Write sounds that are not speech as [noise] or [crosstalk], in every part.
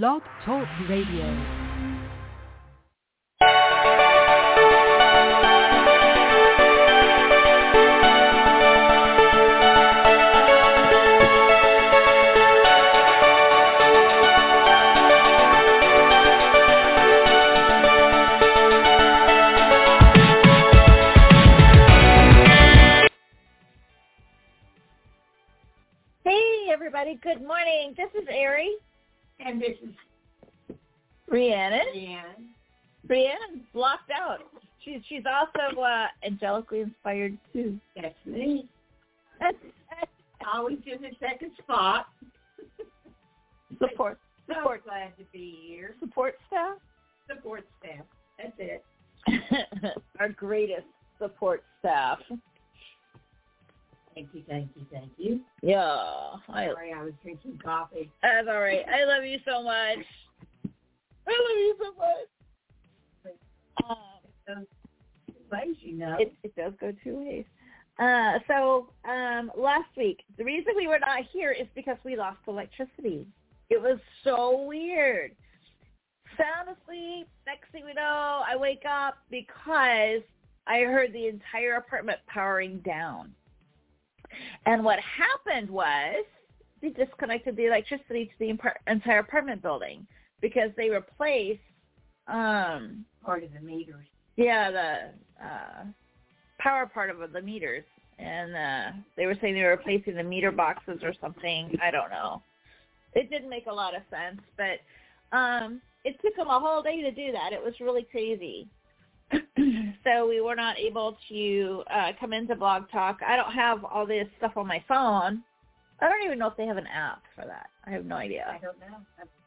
Blog Talk Radio. Good morning. This is Ari. And this is Rhiannon. Jan. Rhiannon's blocked out. She's she's also uh, angelically inspired too. That's me. Always in the second spot. support [laughs] So support glad to be here. support staff. Support staff. That's it. [laughs] Our greatest support staff. Thank you, thank you, thank you. Yeah, I, Sorry, I was drinking coffee. that's all right. I love you so much. I love you so much. Um, So, ways, you know. It, it does go two ways. Uh, so um, last week, the reason we were not here is because we lost electricity. It was so weird. Sound asleep. Next thing we know, I wake up because I heard the entire apartment powering down. And what happened was they disconnected the electricity to the impar- entire apartment building because they replaced um, part of the meters. yeah, the uh, power part of the meters, and uh, they were saying they were replacing the meter boxes or something. I don't know. It didn't make a lot of sense, but um, it took them a whole day to do that. It was really crazy. [clears throat] so we were not able to uh, come into Blog Talk. I don't have all this stuff on my phone. I don't even know if they have an app for that. I have no idea. I don't know.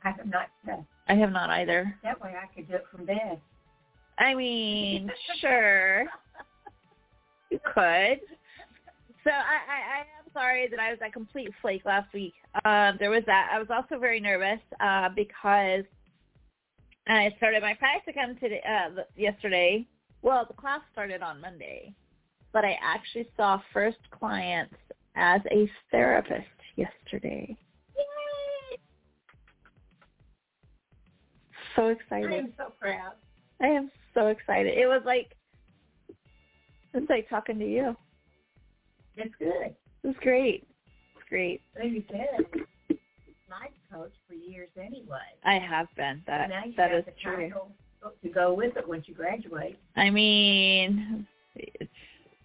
I, have not. Uh, I have not either. that way I could do it from bed. I mean, sure. You could. So I, I, I am sorry that I was a complete flake last week. Um, there was that. I was also very nervous uh, because I started my practicum today, uh, yesterday. Well, the class started on Monday, but I actually saw first clients as a therapist yesterday. Yay! So excited. I'm so proud. I am so excited. It was like it's like talking to you. That's good. It was great. It's great. Like you said, life coach for years anyway. I have been. That now you that is the true. to go with it once you graduate. I mean, it's,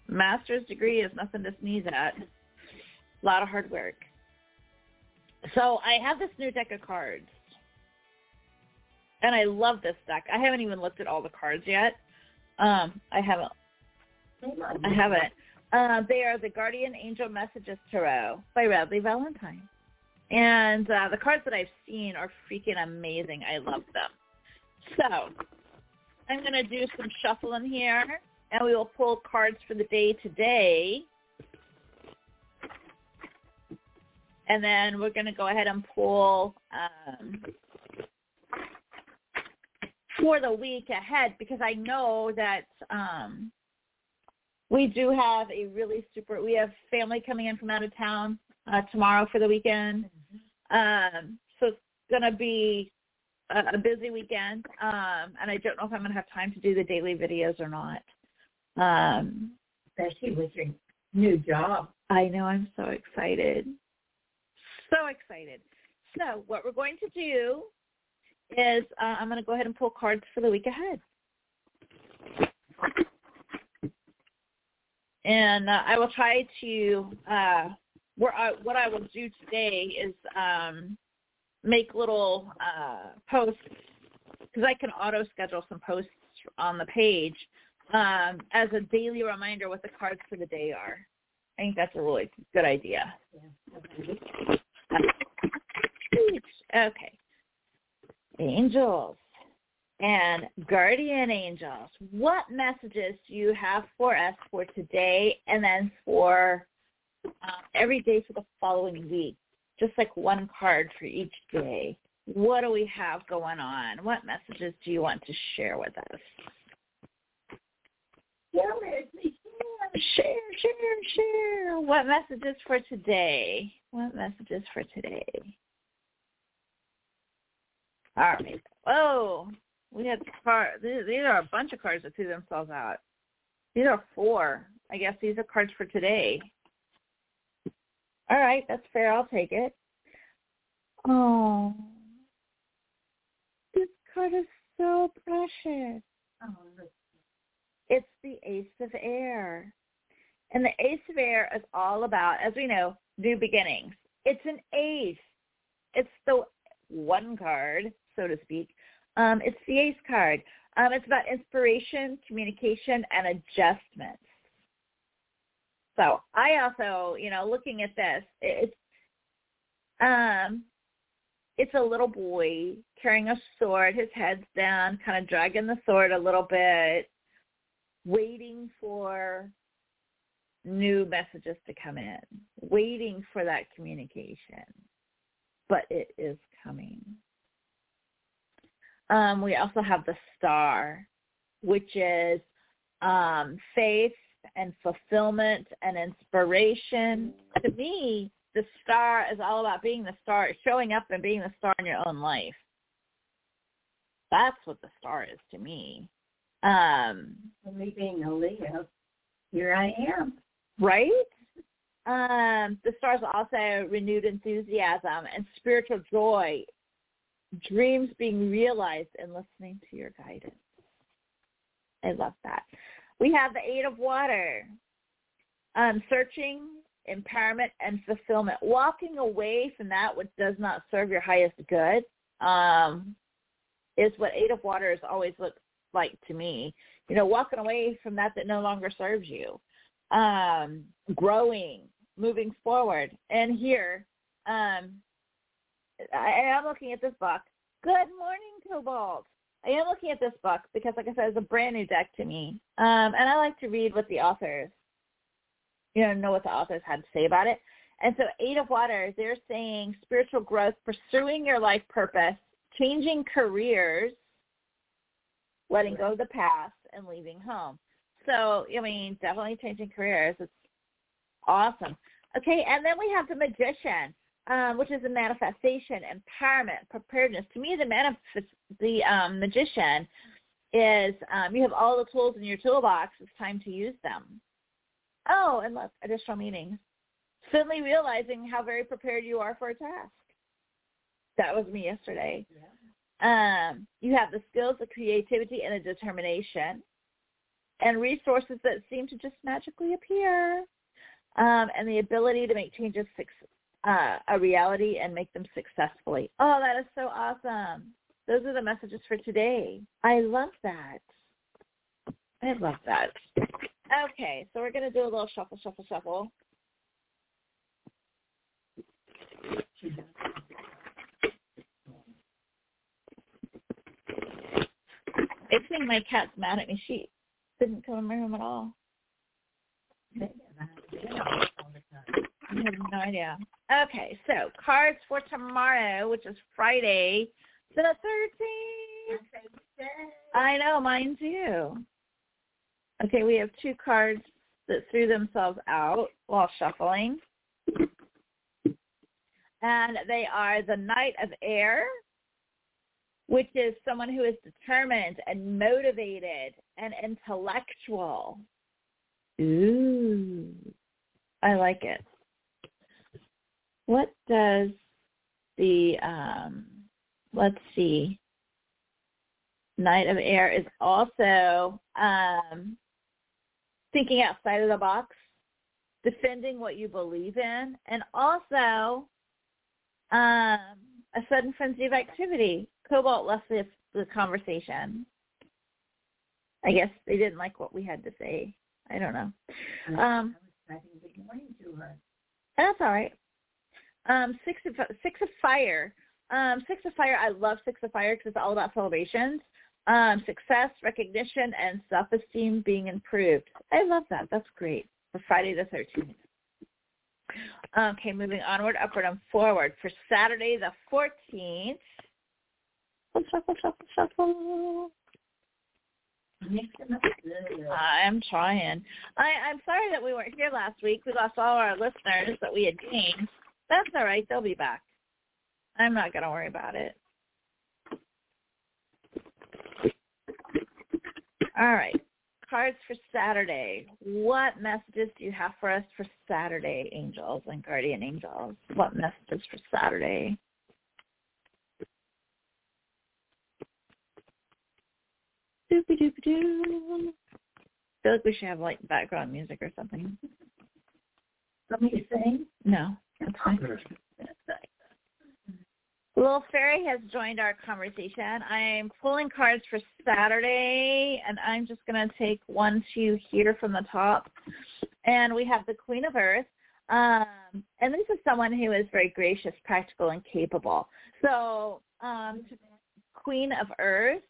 master's degree is nothing to sneeze at. A lot of hard work. So I have this new deck of cards, and I love this deck. I haven't even looked at all the cards yet. Um, I haven't I haven't. Uh, they are the Guardian Angel Messages Tarot by Radleigh Valentine. And uh, the cards that I've seen are freaking amazing. I love them. So I'm going to do some shuffling here, and we will pull cards for the day today. And then we're going to go ahead and pull um, for the week ahead because I know that um, we do have a really super. We have family coming in from out of town uh, tomorrow for the weekend, um, so it's gonna be a, a busy weekend. Um, and I don't know if I'm gonna have time to do the daily videos or not. Um, especially with your new job. I know I'm so excited, so excited. So what we're going to do is uh, I'm going to go ahead and pull cards for the week ahead. and uh, I will try to uh, where I, what I will do today is um, make little uh, posts because I can auto schedule some posts on the page um, as a daily reminder what the cards for the day are. I think that's a really good idea. Okay. Angels and guardian angels. What messages do you have for us for today and then for every day for the following week? Just like one card for each day. What do we have going on? What messages do you want to share with us? Share, share, share. What messages for today? What messages for today? All right. Oh, we had cards. These are a bunch of cards that threw themselves out. These are four. I guess these are cards for today. All right, that's fair. I'll take it. Oh, this card is so precious. Oh, it's the Ace of Air. And the Ace of Air is all about, as we know, new beginnings. It's an ace. It's the one card, so to speak. Um, it's the ace card. Um, it's about inspiration, communication, and adjustments. So I also, you know, looking at this, it's um, it's a little boy carrying a sword, his head's down, kind of dragging the sword a little bit, waiting for new messages to come in, waiting for that communication. But it is coming. Um, we also have the star, which is um, faith and fulfillment and inspiration. To me, the star is all about being the star, showing up and being the star in your own life. That's what the star is to me. Um, For me being a Leo, here I am. Right? Um, the stars also renewed enthusiasm and spiritual joy, dreams being realized and listening to your guidance. I love that. We have the eight of water, um, searching, empowerment, and fulfillment. Walking away from that which does not serve your highest good um, is what eight of waters always looks like to me. You know, walking away from that that no longer serves you. Um, growing, moving forward. And here, um, I am looking at this book. Good morning, Cobalt. I am looking at this book because, like I said, it's a brand new deck to me, um, and I like to read what the authors, you know, know what the authors had to say about it. And so, Eight of Water, they're saying spiritual growth, pursuing your life purpose, changing careers, letting go of the past, and leaving home. So, I mean, definitely changing careers. It's awesome. Okay, and then we have the magician, um, which is a manifestation, empowerment, preparedness. To me, the manifest, the um, magician is um, you have all the tools in your toolbox. It's time to use them. Oh, and look, additional meanings. Suddenly realizing how very prepared you are for a task. That was me yesterday. Yeah. Um, you have the skills, the creativity, and the determination, and resources that seem to just magically appear, um, and the ability to make changes uh, a reality and make them successfully. Oh, that is so awesome. Those are the messages for today. I love that. I love that. Okay, so we're going to do a little shuffle, shuffle, shuffle. I think my cat's mad at me. She didn't come in my room at all. I have no idea. Okay, so cards for tomorrow, which is Friday, the 13th. I know, mine too. Okay, we have two cards that threw themselves out while shuffling. And they are the Knight of Air, which is someone who is determined and motivated and intellectual. Ooh, I like it. What does the, um, let's see, Knight of Air is also um, thinking outside of the box, defending what you believe in, and also um, a sudden frenzy of activity. Cobalt left the, the conversation. I guess they didn't like what we had to say. I don't know. Um, that's all right. Um, six of six of fire. Um, six of fire. I love six of fire because it's all about celebrations, um, success, recognition, and self-esteem being improved. I love that. That's great for Friday the thirteenth. Okay, moving onward, upward, and forward for Saturday the fourteenth. Shuffle, shuffle, shuffle. I'm trying. I, I'm sorry that we weren't here last week. We lost all our listeners that we had gained. That's all right. They'll be back. I'm not going to worry about it. All right. Cards for Saturday. What messages do you have for us for Saturday, angels and guardian angels? What messages for Saturday? Doopy doopy doo. I feel like we should have like background music or something. Something to sing? Has joined our conversation. I'm pulling cards for Saturday, and I'm just going to take one, two here from the top. And we have the Queen of Earth. Um, and this is someone who is very gracious, practical, and capable. So, um, Queen of Earth.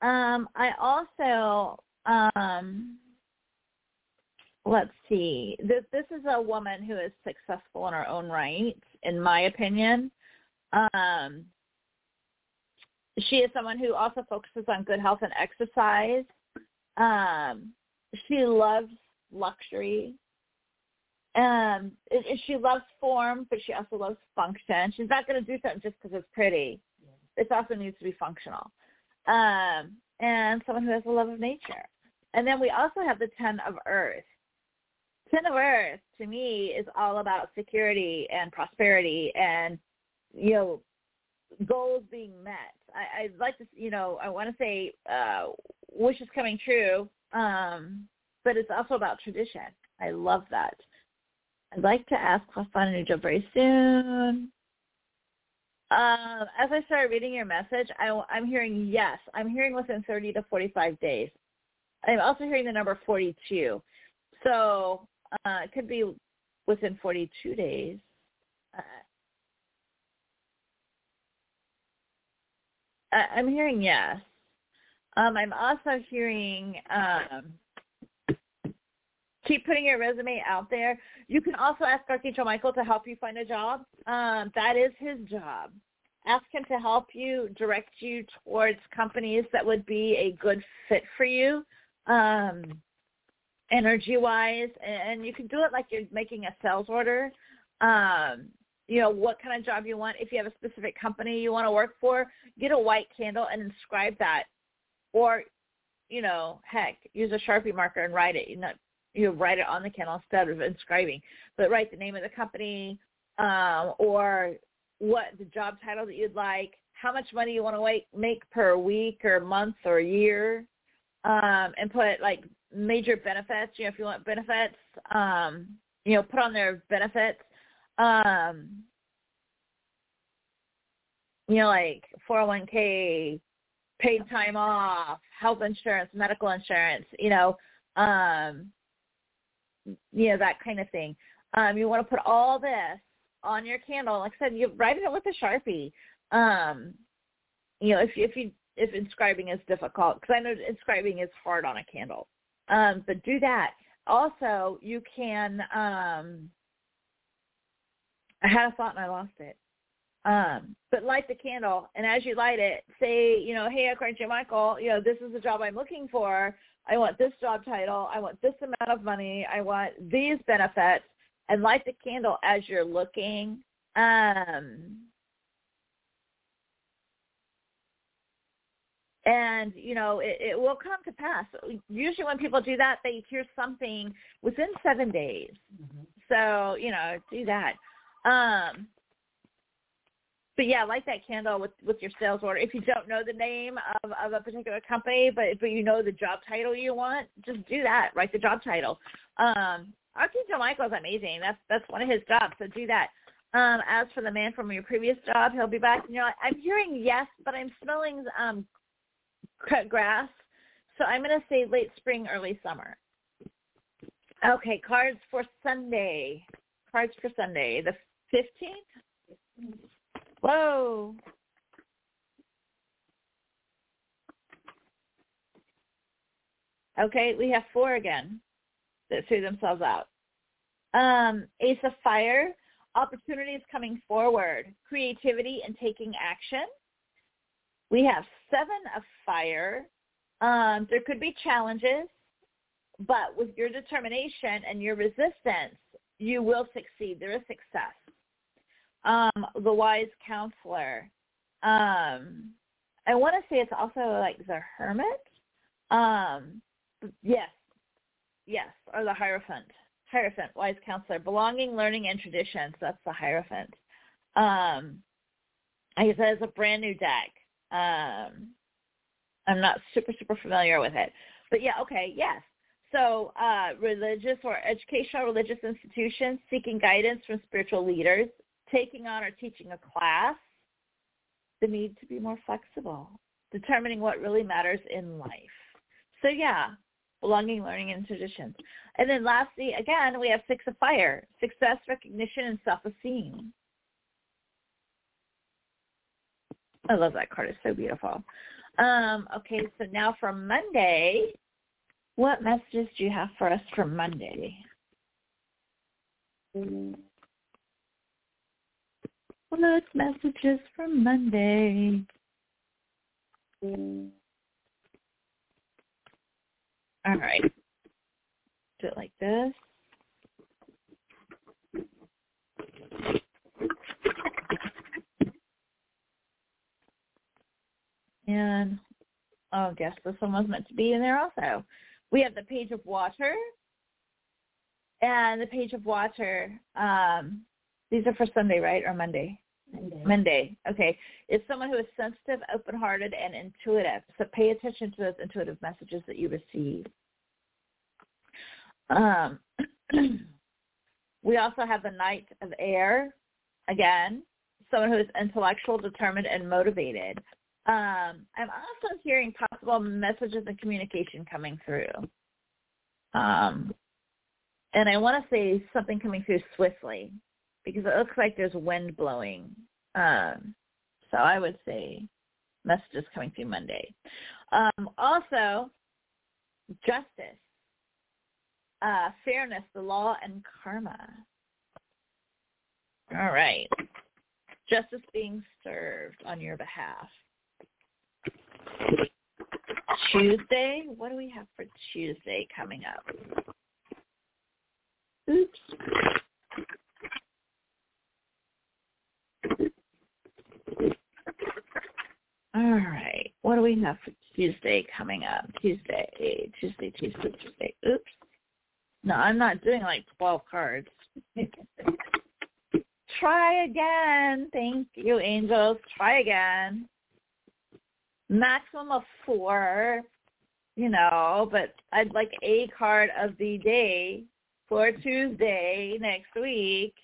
Um, I also, um, let's see, this, this is a woman who is successful in her own right, in my opinion. Um, she is someone who also focuses on good health and exercise. Um, she loves luxury. Um, it, she loves form, but she also loves function. She's not going to do something just because it's pretty. It also needs to be functional. Um, and someone who has a love of nature. And then we also have the Ten of Earth. Ten of Earth to me is all about security and prosperity and you know, goals being met. I, I'd like to, you know, I want to say uh, wishes coming true, um, but it's also about tradition. I love that. I'd like to ask Klafanuja very soon. Um, as I started reading your message, I, I'm hearing yes. I'm hearing within 30 to 45 days. I'm also hearing the number 42. So uh, it could be within 42 days. Uh, I'm hearing yes. Um, I'm also hearing um, keep putting your resume out there. You can also ask Archangel Michael to help you find a job. Um, that is his job. Ask him to help you, direct you towards companies that would be a good fit for you, um, energy-wise. And you can do it like you're making a sales order. Um, you know, what kind of job you want. If you have a specific company you want to work for, get a white candle and inscribe that. Or, you know, heck, use a Sharpie marker and write it. You know, you write it on the candle instead of inscribing. But write the name of the company um, or what the job title that you'd like, how much money you want to make per week or month or year, um, and put like major benefits. You know, if you want benefits, um, you know, put on their benefits um you know like 401k paid time off health insurance medical insurance you know um you know that kind of thing. Um you want to put all this on your candle like i said you write it with a sharpie. Um you know if if you if inscribing is difficult because i know inscribing is hard on a candle. Um but do that. Also you can um I had a thought and I lost it. Um, but light the candle, and as you light it, say, you know, hey, according to Michael, you know, this is the job I'm looking for. I want this job title. I want this amount of money. I want these benefits, and light the candle as you're looking. Um, and you know it, it will come to pass. Usually, when people do that, they hear something within seven days. Mm-hmm. So you know, do that. Um, but yeah, light that candle with with your sales order. If you don't know the name of, of a particular company, but but you know the job title you want, just do that. Write the job title. Um, Archangel is amazing. That's that's one of his jobs. So do that. Um, as for the man from your previous job, he'll be back. And you're like, I'm hearing yes, but I'm smelling um, grass. So I'm going to say late spring, early summer. Okay, cards for Sunday. Cards for Sunday. The 15th? Whoa. Okay, we have four again that threw themselves out. Um, Ace of Fire, opportunities coming forward, creativity and taking action. We have Seven of Fire. Um, there could be challenges, but with your determination and your resistance, you will succeed. There is success um, the wise counselor. Um, I want to say it's also like the hermit. Um, yes, yes, or the Hierophant. Hierophant, wise counselor, belonging, learning, and traditions. That's the Hierophant. Um, I said it's a brand new deck. Um, I'm not super super familiar with it, but yeah, okay, yes. So, uh, religious or educational religious institutions seeking guidance from spiritual leaders, taking on or teaching a class, the need to be more flexible, determining what really matters in life. So yeah, belonging, learning, and traditions. And then lastly, again, we have six of fire, success, recognition, and self-esteem. I love that card. It's so beautiful. Um, okay, so now for Monday, what messages do you have for us for Monday? What messages from Monday? All right. Do it like this. And oh, I guess this one was meant to be in there also. We have the page of water and the page of water. Um, these are for Sunday, right, or Monday? Monday. Monday. Okay. It's someone who is sensitive, open-hearted, and intuitive. So pay attention to those intuitive messages that you receive. Um, [clears throat] we also have the Knight of Air. Again, someone who is intellectual, determined, and motivated. Um, I'm also hearing possible messages and communication coming through. Um, and I want to say something coming through swiftly because it looks like there's wind blowing. Um, so I would say messages coming through Monday. Um, also, justice, uh, fairness, the law, and karma. All right. Justice being served on your behalf. Tuesday, what do we have for Tuesday coming up? Oops. All We have for Tuesday coming up? Tuesday, Tuesday, Tuesday, Tuesday. Oops. No, I'm not doing like 12 cards. [laughs] Try again. Thank you, angels. Try again. Maximum of four, you know, but I'd like a card of the day for Tuesday next week.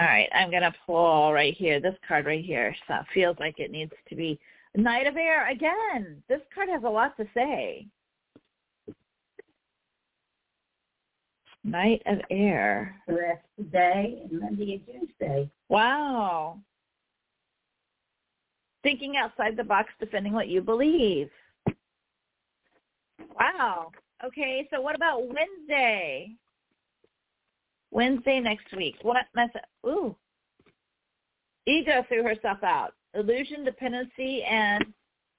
All right, I'm going to pull right here, this card right here. So it feels like it needs to be Knight of Air. Again, this card has a lot to say. Knight of Air. The rest today and Monday and Tuesday. Wow. Thinking outside the box, defending what you believe. Wow. Okay, so what about Wednesday? Wednesday next week. What message? Ooh. Ego threw herself out. Illusion, dependency, and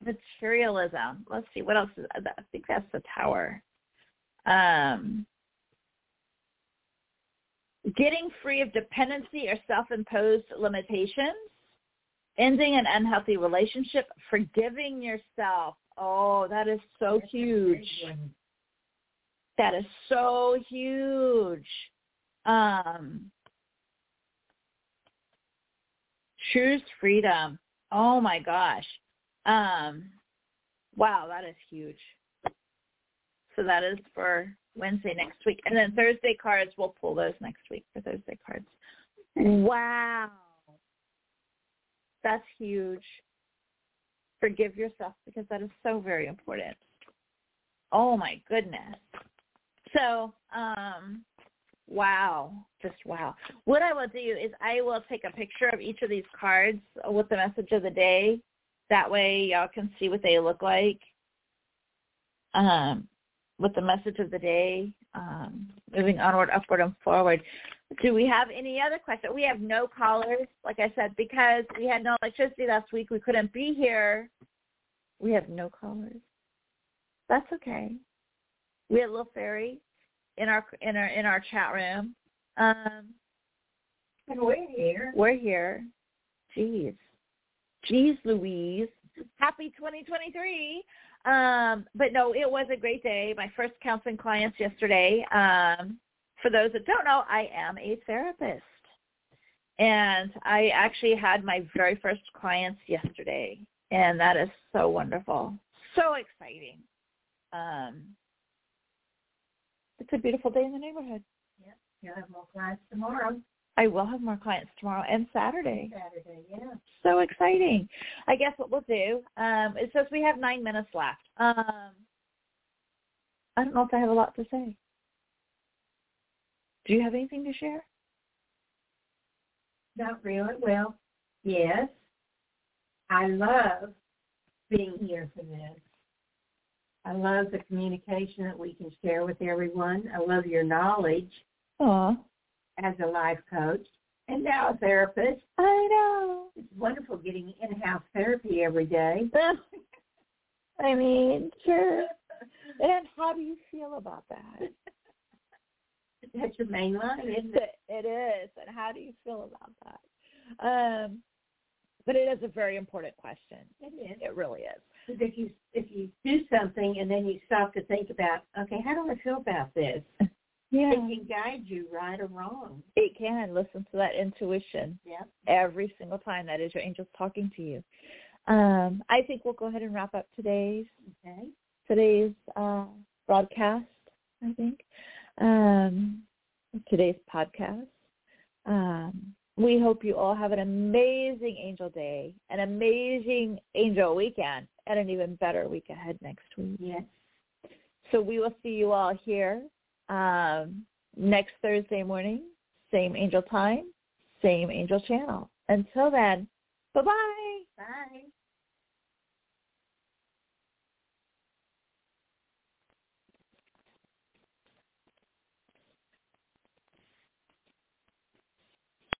materialism. Let's see. What else? Is, I think that's the tower. Um, getting free of dependency or self-imposed limitations. Ending an unhealthy relationship. Forgiving yourself. Oh, that is so huge. That is so huge. Um, choose freedom. Oh my gosh. Um, wow, that is huge. So that is for Wednesday next week. And then Thursday cards, we'll pull those next week for Thursday cards. Wow. That's huge. Forgive yourself because that is so very important. Oh my goodness. So, um, wow, just wow. What I will do is I will take a picture of each of these cards with the message of the day. That way y'all can see what they look like. Um, with the message of the day, um, moving onward, upward, and forward. Do we have any other questions? We have no callers, like I said, because we had no electricity last week. We couldn't be here. We have no callers. That's okay. We had a little fairy in our in our in our chat room. Um, And we're here. we're here. Jeez, jeez, Louise. Happy 2023. Um, but no, it was a great day. My first counseling clients yesterday. Um, for those that don't know, I am a therapist. And I actually had my very first clients yesterday. And that is so wonderful. So exciting. Um, it's a beautiful day in the neighborhood. Yeah, you'll have more clients tomorrow. I will have more clients tomorrow and Saturday. Saturday, yeah. So exciting. I guess what we'll do, um, it says we have nine minutes left. Um, I don't know if I have a lot to say. Do you have anything to share? Not really. Well, yes. I love being here for this. I love the communication that we can share with everyone. I love your knowledge Aw. as a life coach and now a therapist. I know. It's wonderful getting in-house therapy every day. [laughs] I mean, sure. And how do you feel about that? [laughs] That's your main line, isn't it? It is. And how do you feel about that? Um, but it is a very important question. It is. It really is. Because if you if you do something and then you stop to think about, okay, how do I feel about this? [laughs] Yeah. It can guide you right or wrong. It can. Listen to that intuition Yeah. every single time. That is your angels talking to you. Um, I think we'll go ahead and wrap up today's Okay. today's uh, broadcast. I think um, today's podcast. Um, we hope you all have an amazing angel day, an amazing angel weekend, and an even better week ahead next week. Yes. So we will see you all here um, next Thursday morning, same angel time, same angel channel. Until then, bye-bye. Bye.